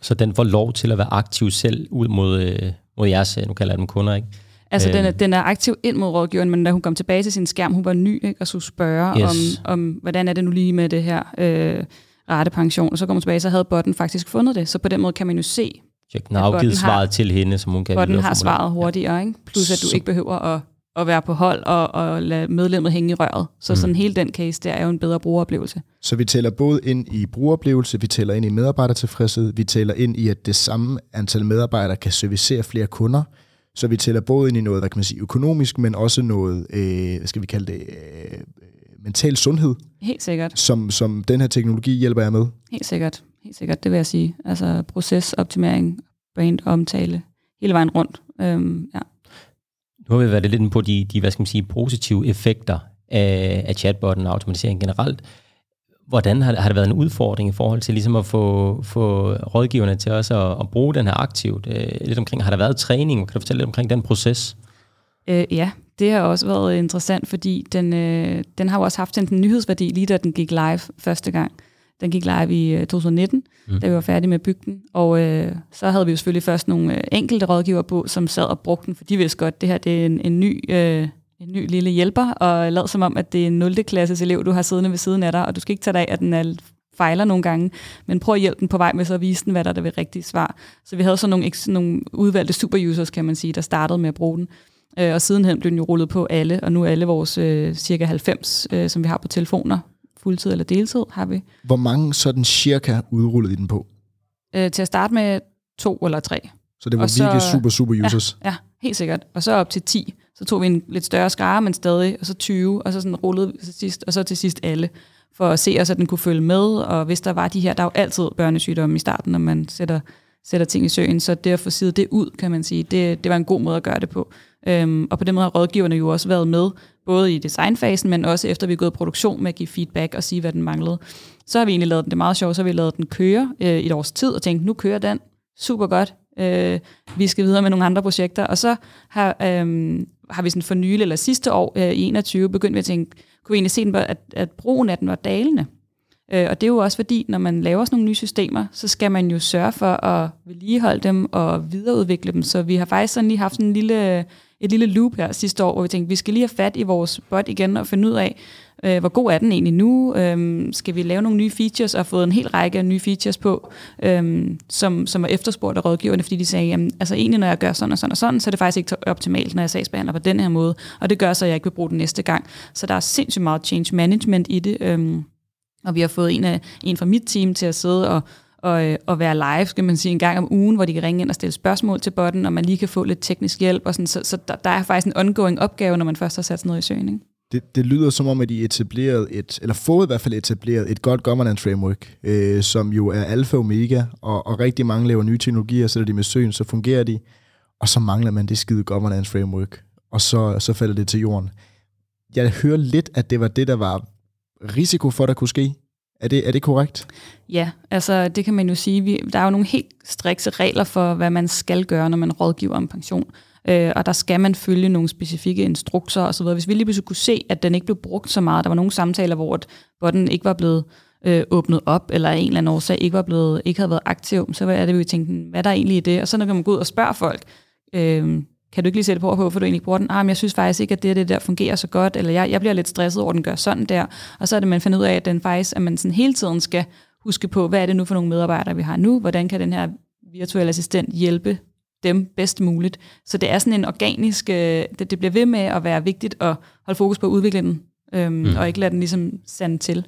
Så den får lov til at være aktiv selv ud mod, øh, mod jeres, nu kalder jeg dem kunder, ikke? Altså, øh. den, er, den er aktiv ind mod rådgiveren, men da hun kom tilbage til sin skærm, hun var ny, ikke, og så spørge yes. om, om, hvordan er det nu lige med det her øh, ratepension, og så kom hun tilbage, så havde botten faktisk fundet det. Så på den måde kan man jo se, Check, den har afgivet svaret til hende, som hun kan Botten har svaret hurtigere, ikke? plus at du så. ikke behøver at, at være på hold og, og lade medlemmet hænge i røret. Så mm. sådan hele den case, der er jo en bedre brugeroplevelse. Så vi tæller både ind i brugeroplevelse, vi tæller ind i medarbejdertilfredshed, vi tæller ind i, at det samme antal medarbejdere kan servicere flere kunder, så vi tæller både ind i noget, hvad kan man sige, økonomisk, men også noget, øh, hvad skal vi kalde det, øh, mental sundhed. Helt sikkert. Som, som den her teknologi hjælper jer med. Helt sikkert. Helt sikkert, det vil jeg sige. Altså procesoptimering, brand omtale, hele vejen rundt. Øhm, ja. Nu har vi været lidt inde på de, de hvad skal man sige, positive effekter af, af chatbotten og automatisering generelt. Hvordan har, har det været en udfordring i forhold til ligesom at få, få rådgiverne til også at, at bruge den her aktivt? Øh, lidt omkring, har der været træning? Kan du fortælle lidt omkring den proces? Øh, ja, det har også været interessant, fordi den, øh, den har jo også haft en nyhedsværdi, lige da den gik live første gang. Den gik live i 2019, øh, mm. da vi var færdige med bygden. Og øh, så havde vi jo selvfølgelig først nogle øh, enkelte rådgiver på, som sad og brugte den, for de vidste godt, at det her det er en, en ny... Øh, en ny lille hjælper, og lad som om, at det er en 0. klasses elev, du har siddende ved siden af dig, og du skal ikke tage dig af, at den er fejler nogle gange, men prøv at hjælpe den på vej med så at vise den, hvad der er det rigtige svar. Så vi havde så nogle, nogle udvalgte superusers, kan man sige, der startede med at bruge den. Øh, og sidenhen blev den jo rullet på alle, og nu er alle vores øh, cirka 90, øh, som vi har på telefoner, fuldtid eller deltid, har vi. Hvor mange sådan cirka udrullede I den på? Øh, til at starte med to eller tre. Så det var og virkelig så, super, super users? Ja, ja, helt sikkert. Og så op til 10. Så tog vi en lidt større skare, men stadig, og så 20, og så sådan rullede vi til sidst, og så til sidst alle, for at se os, at den kunne følge med, og hvis der var de her, der er jo altid børnesygdomme i starten, når man sætter, sætter ting i søen, så det at få sidet det ud, kan man sige, det, det var en god måde at gøre det på. Øhm, og på den måde har rådgiverne jo også været med, både i designfasen, men også efter vi er gået i produktion med at give feedback og sige, hvad den manglede. Så har vi egentlig lavet den, det meget sjovt, så har vi lavet den køre øh, i et års tid, og tænkt, nu kører den super godt. Øh, vi skal videre med nogle andre projekter. Og så har, øh, har vi sådan for nylig, eller sidste år øh, i 21, begyndt vi at tænke, kunne vi egentlig se, den, at, at brugen af den var dalende. Øh, og det er jo også fordi, når man laver sådan nogle nye systemer, så skal man jo sørge for at vedligeholde dem og videreudvikle dem. Så vi har faktisk sådan lige haft en lille et lille loop her sidste år, hvor vi tænkte, vi skal lige have fat i vores bot igen og finde ud af, øh, hvor god er den egentlig nu? Øh, skal vi lave nogle nye features og fået en hel række af nye features på, øh, som, som er efterspurgt af rådgiverne, fordi de sagde, jamen, altså egentlig når jeg gør sådan og sådan og sådan, så er det faktisk ikke optimalt, når jeg sagsbehandler på den her måde, og det gør så, at jeg ikke vil bruge den næste gang. Så der er sindssygt meget change management i det, øh, og vi har fået en, af, en fra mit team til at sidde og og, øh, og være live, skal man sige, en gang om ugen, hvor de kan ringe ind og stille spørgsmål til botten, og man lige kan få lidt teknisk hjælp. Og sådan, så så der, der er faktisk en ongoing opgave, når man først har sat sådan noget i søgning. Det, det lyder som om, at I etableret et, eller fået i hvert fald etableret et godt governance framework, øh, som jo er alfa og omega, og, og rigtig mange laver nye teknologier, sætter de med søen, så fungerer de, og så mangler man det skide governance framework, og så, så falder det til jorden. Jeg hører lidt, at det var det, der var risiko for, der kunne ske. Er det, er det korrekt? Ja, altså det kan man jo sige. Vi, der er jo nogle helt strikse regler for, hvad man skal gøre, når man rådgiver om pension. Øh, og der skal man følge nogle specifikke instrukser osv. Hvis vi lige pludselig kunne se, at den ikke blev brugt så meget, der var nogle samtaler, hvor hvor den ikke var blevet øh, åbnet op, eller en eller anden årsag ikke, var blevet, ikke havde været aktiv, så er det, vi tænkte, hmm, hvad er der egentlig i det? Og så når man går ud og spørger folk, øh, kan du ikke lige sætte på, hvorfor du egentlig bruger den? Ah, men jeg synes faktisk ikke, at det, det der fungerer så godt, eller jeg, jeg bliver lidt stresset over, at den gør sådan der. Og så er det, man finder ud af, at den faktisk, at man sådan hele tiden skal huske på, hvad er det nu for nogle medarbejdere, vi har nu? Hvordan kan den her virtuelle assistent hjælpe dem bedst muligt? Så det er sådan en organisk, øh, det, det bliver ved med at være vigtigt at holde fokus på at udvikle den, øhm, mm. og ikke lade den ligesom sande til.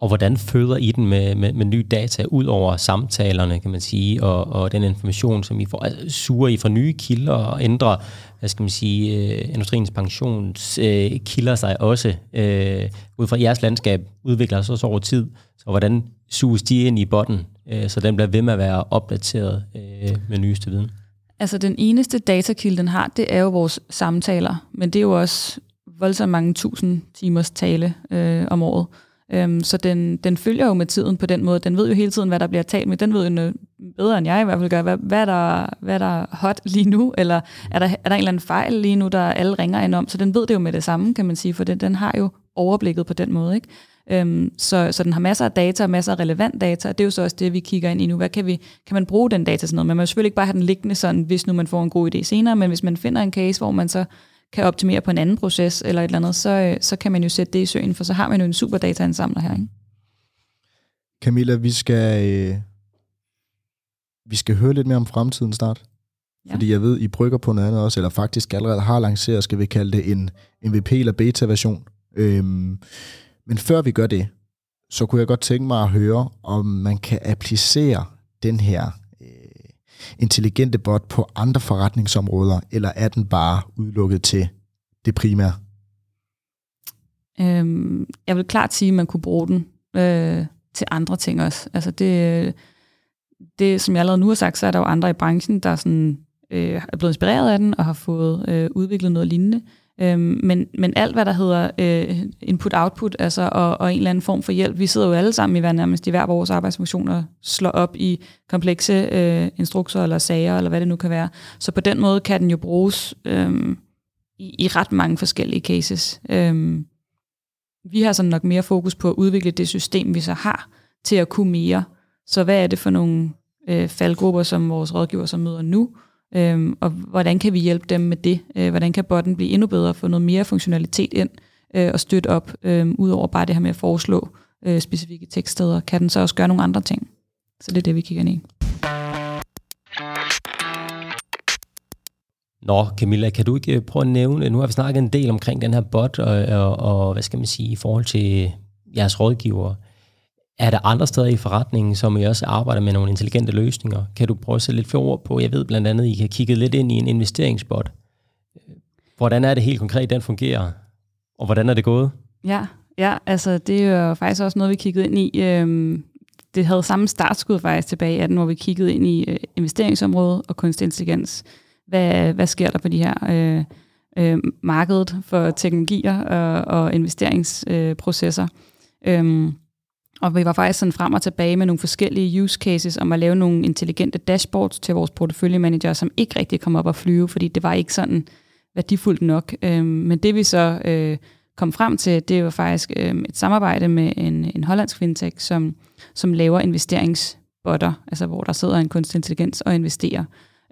Og hvordan føder I den med, med, med ny data, ud over samtalerne, kan man sige, og, og den information, som I får, altså, suger I fra nye kilder og ændrer, hvad skal man sige, øh, industriens pensionskilder øh, kilder sig også, øh, ud fra jeres landskab, udvikler sig også over tid. Så hvordan suges de ind i botten, øh, så den bliver ved med at være opdateret øh, med nyeste viden? Altså den eneste datakilde, den har, det er jo vores samtaler, men det er jo også voldsomt mange tusind timers tale øh, om året. Øhm, så den, den følger jo med tiden på den måde. Den ved jo hele tiden, hvad der bliver talt med. Den ved jo noget bedre, end jeg i hvert fald gør. Hvad, hvad, er der, hvad er der hot lige nu? Eller er der, er der en eller anden fejl lige nu, der alle ringer ind om? Så den ved det jo med det samme, kan man sige, for den, den har jo overblikket på den måde. Ikke? Øhm, så, så den har masser af data og masser af relevant data, og det er jo så også det, vi kigger ind i nu. Hvad kan, vi, kan man bruge den data til noget? Man må selvfølgelig ikke bare have den liggende sådan, hvis nu man får en god idé senere, men hvis man finder en case, hvor man så kan optimere på en anden proces eller et eller andet, så, øh, så kan man jo sætte det i søen, for så har man jo en super dataansamler her. Ikke? Camilla, vi skal, øh, vi skal høre lidt mere om fremtiden snart. Ja. Fordi jeg ved, I brygger på noget andet også, eller faktisk allerede har lanceret, skal vi kalde det en MVP eller beta-version. Øhm, men før vi gør det, så kunne jeg godt tænke mig at høre, om man kan applicere den her intelligente bot på andre forretningsområder, eller er den bare udelukket til det primære? Øhm, jeg vil klart sige, at man kunne bruge den øh, til andre ting også. Altså det, det, som jeg allerede nu har sagt, så er der jo andre i branchen, der sådan øh, er blevet inspireret af den og har fået øh, udviklet noget lignende. Øhm, men, men alt, hvad der hedder øh, input-output, altså, og, og en eller anden form for hjælp, vi sidder jo alle sammen i hver nærmest i hver vores arbejdsfunktion og slår op i komplekse øh, instrukser eller sager, eller hvad det nu kan være. Så på den måde kan den jo bruges øh, i, i ret mange forskellige cases. Øh, vi har sådan nok mere fokus på at udvikle det system, vi så har, til at kunne mere. Så hvad er det for nogle øh, faldgrupper, som vores rådgiver så møder nu, Øhm, og hvordan kan vi hjælpe dem med det? Øh, hvordan kan botten blive endnu bedre, få noget mere funktionalitet ind øh, og støtte op, øh, udover bare det her med at foreslå øh, specifikke tekststeder? Kan den så også gøre nogle andre ting? Så det er det, vi kigger ind i. Nå, Camilla, kan du ikke øh, prøve at nævne, nu har vi snakket en del omkring den her bot, og, og, og hvad skal man sige, i forhold til jeres rådgivere. Er der andre steder i forretningen, som I også arbejder med nogle intelligente løsninger? Kan du prøve at sætte lidt flere ord på? Jeg ved blandt andet, I kan kigge lidt ind i en investeringsbot. Hvordan er det helt konkret, den fungerer? Og hvordan er det gået? Ja, ja altså det er jo faktisk også noget, vi kiggede ind i. Øhm, det havde samme startskud faktisk tilbage i 18, hvor vi kiggede ind i øh, investeringsområdet og kunstig intelligens. Hvad, hvad sker der på de her øh, øh, markedet for teknologier og, og investeringsprocesser? Øh, og vi var faktisk sådan frem og tilbage med nogle forskellige use cases om at lave nogle intelligente dashboards til vores porteføljemanager, som ikke rigtig kom op at flyve, fordi det var ikke sådan værdifuldt nok. Øhm, men det vi så øh, kom frem til, det var faktisk øh, et samarbejde med en, en hollandsk fintech, som, som laver investeringsbotter, altså hvor der sidder en kunstig intelligens og investerer.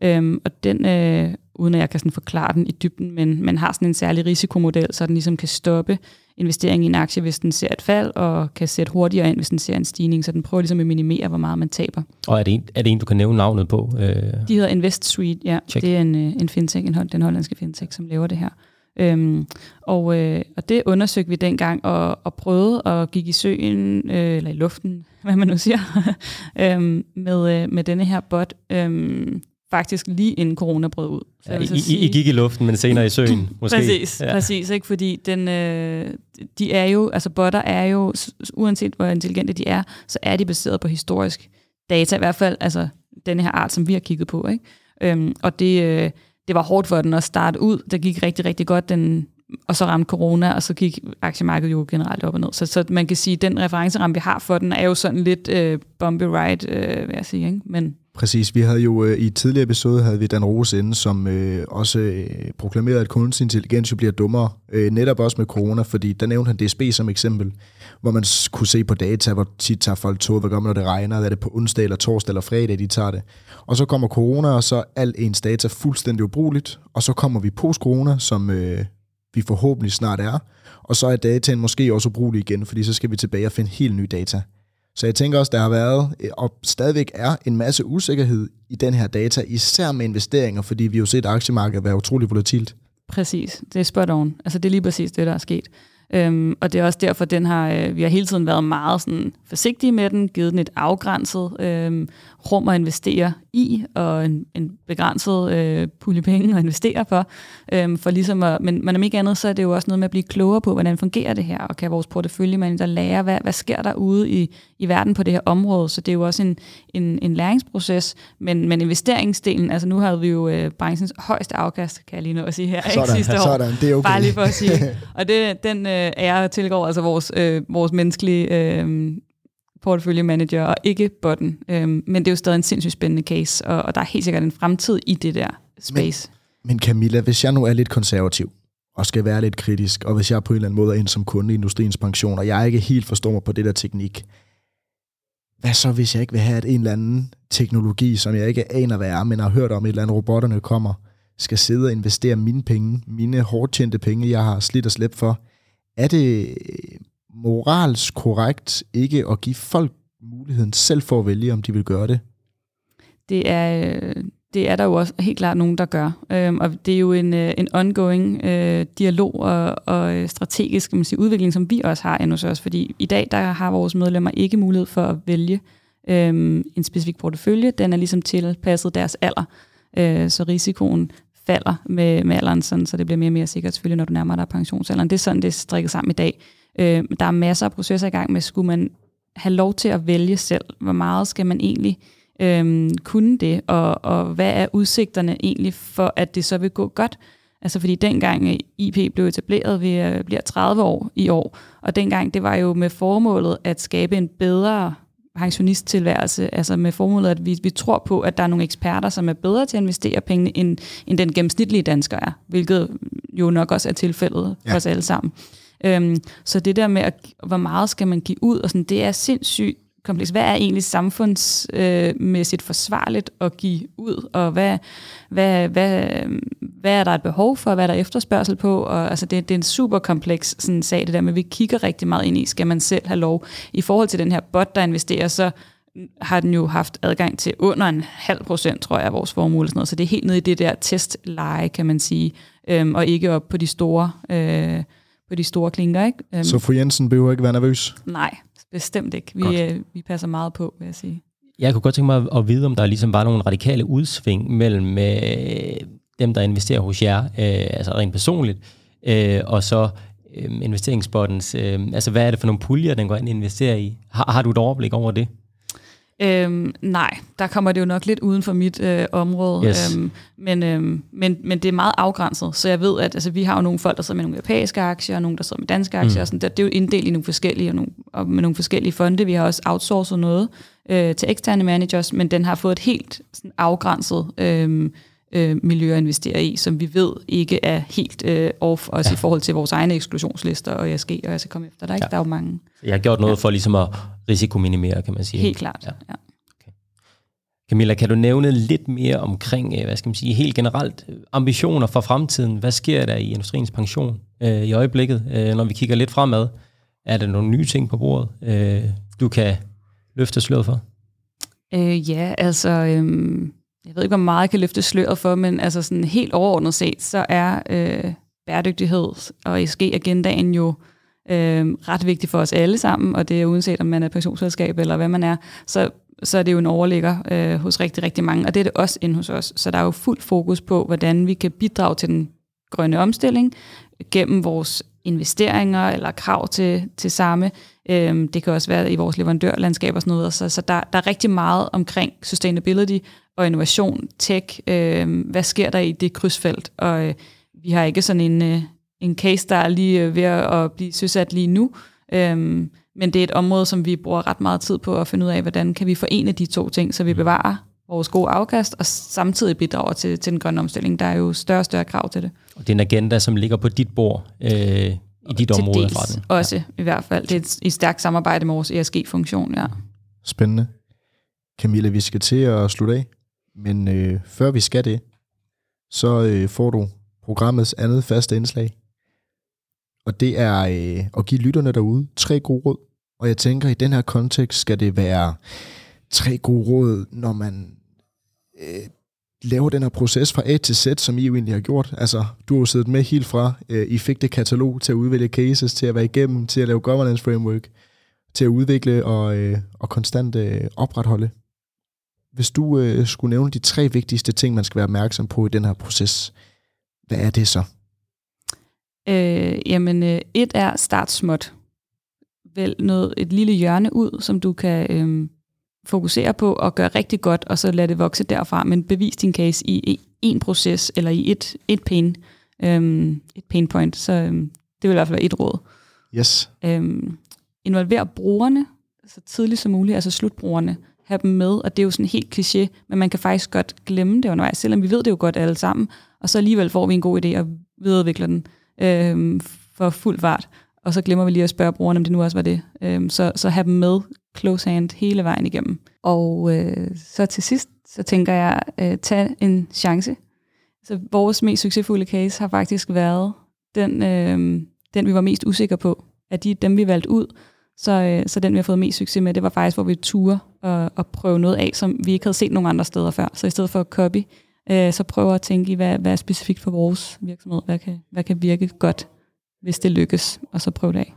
Øhm, og den, øh, uden at jeg kan sådan forklare den i dybden, men man har sådan en særlig risikomodel, så den ligesom kan stoppe investering i en aktie, hvis den ser et fald, og kan sætte hurtigere ind, hvis den ser en stigning, så den prøver ligesom at minimere, hvor meget man taber. Og er det en, er det en du kan nævne navnet på? Øh... De hedder Invest Suite, ja. Check. Det er en, øh, en fintech, en, den hollandske fintech, som laver det her. Øhm, og, øh, og det undersøgte vi dengang, og, og prøvede at gik i søen, øh, eller i luften, [LAUGHS] hvad man nu siger, [LAUGHS] øhm, med, øh, med denne her bot. Øhm, faktisk lige inden corona brød ud. Så ja, I, sige. I gik i luften, men senere i søen, [CLEARS THROAT] måske. præcis, ja. præcis, ikke? fordi den, øh, de er jo, altså botter er jo, uanset hvor intelligente de er, så er de baseret på historisk data, i hvert fald altså den her art, som vi har kigget på. Ikke? Øhm, og det, øh, det var hårdt for den at starte ud. Det gik rigtig, rigtig godt, den, og så ramte corona, og så gik aktiemarkedet jo generelt op og ned. Så, så man kan sige, at den referenceramme, vi har for den, er jo sådan lidt øh, bumpy ride, øh, vil jeg sige. Ikke? Men Præcis. Vi havde jo øh, i et tidligere episode havde vi Dan Rose inde, som øh, også øh, proklamerede, at kunstig intelligens jo bliver dummere, øh, netop også med corona, fordi der nævnte han DSB som eksempel, hvor man kunne se på data, hvor tit tager folk tog, hvad gør man, når det regner, er det på onsdag eller torsdag eller fredag, de tager det. Og så kommer corona, og så er al ens data fuldstændig ubrugeligt, og så kommer vi post-corona, som øh, vi forhåbentlig snart er, og så er dataen måske også ubrugelig igen, fordi så skal vi tilbage og finde helt ny data. Så jeg tænker også, der har været, øh, og stadigvæk er, en masse usikkerhed i den her data, især med investeringer, fordi vi jo set aktiemarkedet være utrolig volatilt. Præcis, det er spot on. Altså det er lige præcis det, der er sket. Øhm, og det er også derfor, den har, øh, vi har hele tiden været meget sådan, forsigtige med den, givet den et afgrænset øh, rum at investere i, og en, en begrænset øh, pulje penge at investere for. Øh, for ligesom at, men, men om ikke andet, så er det jo også noget med at blive klogere på, hvordan fungerer det her, og kan vores porteføljemanager lære, hvad, hvad sker der ude i, i verden på det her område. Så det er jo også en, en, en læringsproces, men, men investeringsdelen, altså nu havde vi jo øh, branchens højeste afkast, kan jeg lige nå at sige her, sådan, ikke sidste år. Sådan, det er okay. Bare lige for at sige. [LAUGHS] Og det, den øh, ære tilgår altså vores, øh, vores menneskelige øh, portfolio manager og ikke botten. Øhm, men det er jo stadig en sindssygt spændende case, og, og der er helt sikkert en fremtid i det der space. Men, men Camilla, hvis jeg nu er lidt konservativ, og skal være lidt kritisk, og hvis jeg på en eller anden måde er ind som kunde i industriens pension, og jeg ikke helt forstår mig på det der teknik, hvad så hvis jeg ikke vil have, at en eller anden teknologi, som jeg ikke aner, hvad er, men har hørt om, et eller andet robotterne kommer, skal sidde og investere mine penge, mine hårdt tjente penge, jeg har slidt og slæbt for. Er det moralsk korrekt ikke at give folk muligheden selv for at vælge, om de vil gøre det? Det er, øh, det er der jo også helt klart nogen, der gør. Øhm, og det er jo en, øh, en ongoing øh, dialog og, og øh, strategisk man sige, udvikling, som vi også har endnu os. Fordi i dag der har vores medlemmer ikke mulighed for at vælge øhm, en specifik portefølje. Den er ligesom tilpasset deres alder. Øh, så risikoen falder med, med alderen, sådan, så det bliver mere og mere sikkert selvfølgelig, når du nærmer dig pensionsalderen. Det er sådan, det er strikket sammen i dag. Øh, der er masser af processer i gang med, skulle man have lov til at vælge selv, hvor meget skal man egentlig øh, kunne det, og, og hvad er udsigterne egentlig for, at det så vil gå godt? Altså fordi dengang IP blev etableret, vi bliver 30 år i år, og dengang det var jo med formålet at skabe en bedre pensionisttilværelse, altså med formålet, at vi, vi tror på, at der er nogle eksperter, som er bedre til at investere penge, end, end den gennemsnitlige dansker er, hvilket jo nok også er tilfældet ja. for os alle sammen. Øhm, så det der med, at, hvor meget skal man give ud, og sådan, det er sindssygt kompleks. Hvad er egentlig samfundsmæssigt øh, forsvarligt at give ud, og hvad, hvad, hvad, hvad er der et behov for, hvad er der efterspørgsel på? Og, altså, det, det er en super kompleks sådan, sag, det der med, vi kigger rigtig meget ind i, skal man selv have lov? I forhold til den her bot, der investerer, så har den jo haft adgang til under en halv procent, tror jeg, af vores formue. Sådan noget. Så det er helt nede i det der testleje, kan man sige, øhm, og ikke op på de store, øh, på de store klinker. Ikke? Øhm. Så fru Jensen behøver ikke være nervøs? Nej, bestemt ikke. Vi, øh, vi passer meget på, vil jeg sige. Jeg kunne godt tænke mig at vide, om der ligesom var nogle radikale udsving mellem øh, dem, der investerer hos jer, øh, altså rent personligt, øh, og så øh, investeringsbottens, øh, altså hvad er det for nogle puljer, den går ind og investerer i? Har, har du et overblik over det? Øhm, nej, der kommer det jo nok lidt uden for mit øh, område, yes. øhm, men, øhm, men, men det er meget afgrænset, så jeg ved, at altså, vi har jo nogle folk, der sidder med nogle europæiske aktier, og nogle, der sidder med danske aktier, mm. og sådan, det, det er jo inddelt i nogle forskellige, og, nogle, og med nogle forskellige fonde. Vi har også outsourcet noget øh, til eksterne managers, men den har fået et helt sådan, afgrænset øh, øh, miljø at investere i, som vi ved ikke er helt øh, off, også ja. i forhold til vores egne eksklusionslister og ESG, og jeg skal komme efter. Der, ikke? Ja. der er jo mange. Jeg har gjort noget ja. for ligesom at risikominimere, kan man sige. Helt klart, ja. ja. Okay. Camilla, kan du nævne lidt mere omkring, øh, hvad skal man sige, helt generelt ambitioner for fremtiden? Hvad sker der i industriens pension øh, i øjeblikket, øh, når vi kigger lidt fremad? Er der nogle nye ting på bordet, øh, du kan løfte sløret for? Øh, ja, altså... Øh jeg ved ikke, hvor meget jeg kan løfte sløret for, men altså sådan helt overordnet set, så er øh, bæredygtighed og ESG-agendaen jo øh, ret vigtig for os alle sammen, og det er uanset om man er pensionsselskab eller hvad man er, så, så er det jo en overligger øh, hos rigtig, rigtig mange, og det er det også inde hos os. Så der er jo fuld fokus på, hvordan vi kan bidrage til den grønne omstilling gennem vores investeringer eller krav til, til samme. Øhm, det kan også være i vores leverandørlandskab og sådan noget. Så, så der, der er rigtig meget omkring sustainability og innovation, tech. Øh, hvad sker der i det krydsfelt? Og øh, vi har ikke sådan en, øh, en case, der er lige øh, ved at blive søsat lige nu. Øh, men det er et område, som vi bruger ret meget tid på at finde ud af, hvordan kan vi forene de to ting, så vi mm. bevarer vores gode afkast, og samtidig bidrager til, til den grønne omstilling. Der er jo større og større krav til det. Og det er en agenda, som ligger på dit bord øh, i dit til område fra den. også, ja. i hvert fald. Det er et, et stærkt samarbejde med vores ESG-funktion, ja. Spændende. Camilla, vi skal til at slutte af. Men øh, før vi skal det, så øh, får du programmets andet faste indslag. Og det er øh, at give lytterne derude tre gode råd. Og jeg tænker, i den her kontekst skal det være tre gode råd, når man øh, laver den her proces fra A til Z, som I jo egentlig har gjort. Altså, du har jo siddet med helt fra, øh, I fik det katalog til at udvælge cases, til at være igennem, til at lave governance framework, til at udvikle og, øh, og konstant øh, opretholde hvis du øh, skulle nævne de tre vigtigste ting, man skal være opmærksom på i den her proces, hvad er det så? Øh, jamen, øh, et er start småt. Vælg noget, et lille hjørne ud, som du kan øh, fokusere på og gøre rigtig godt, og så lade det vokse derfra, men bevis din case i en proces, eller i et, et pain, øh, et pain point. Så øh, det vil i hvert fald være et råd. Yes. Øh, involver brugerne så tidligt som muligt, altså slutbrugerne have dem med, og det er jo sådan helt kliché, men man kan faktisk godt glemme det undervejs, selvom vi ved det jo godt alle sammen, og så alligevel får vi en god idé og videreudvikler den øh, for fuld fart, og så glemmer vi lige at spørge brugerne, om det nu også var det. Øhm, så, så have dem med close hand hele vejen igennem. Og øh, så til sidst, så tænker jeg, øh, tag en chance. Så vores mest succesfulde case har faktisk været den, øh, den vi var mest usikre på, af de, dem vi valgte ud, så, øh, så den, vi har fået mest succes med, det var faktisk, hvor vi turde og, og prøve noget af, som vi ikke havde set nogen andre steder før. Så i stedet for at copy, øh, så prøver at tænke i, hvad, hvad er specifikt for vores virksomhed? Hvad kan, hvad kan virke godt, hvis det lykkes? Og så prøve det af.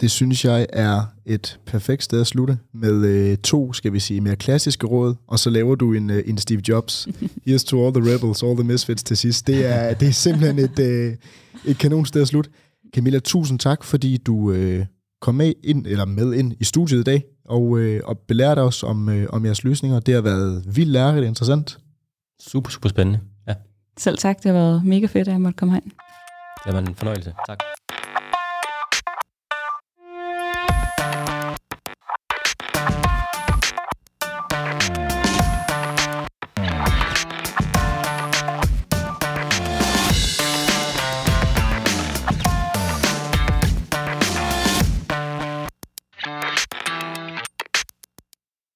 Det synes jeg er et perfekt sted at slutte med øh, to, skal vi sige, mere klassiske råd, og så laver du en, øh, en Steve Jobs. [LAUGHS] Here's to all the rebels, all the misfits til sidst. Det er, det er simpelthen et, øh, et kanon sted at slutte. Camilla, tusind tak, fordi du øh, komme med ind, eller med ind i studiet i dag, og, øh, og belært os om, øh, om jeres løsninger. Det har været vildt lærerigt interessant. Super, super spændende. Ja. Selv tak, det har været mega fedt, at jeg måtte komme herind. Det var fornøjelse. Tak.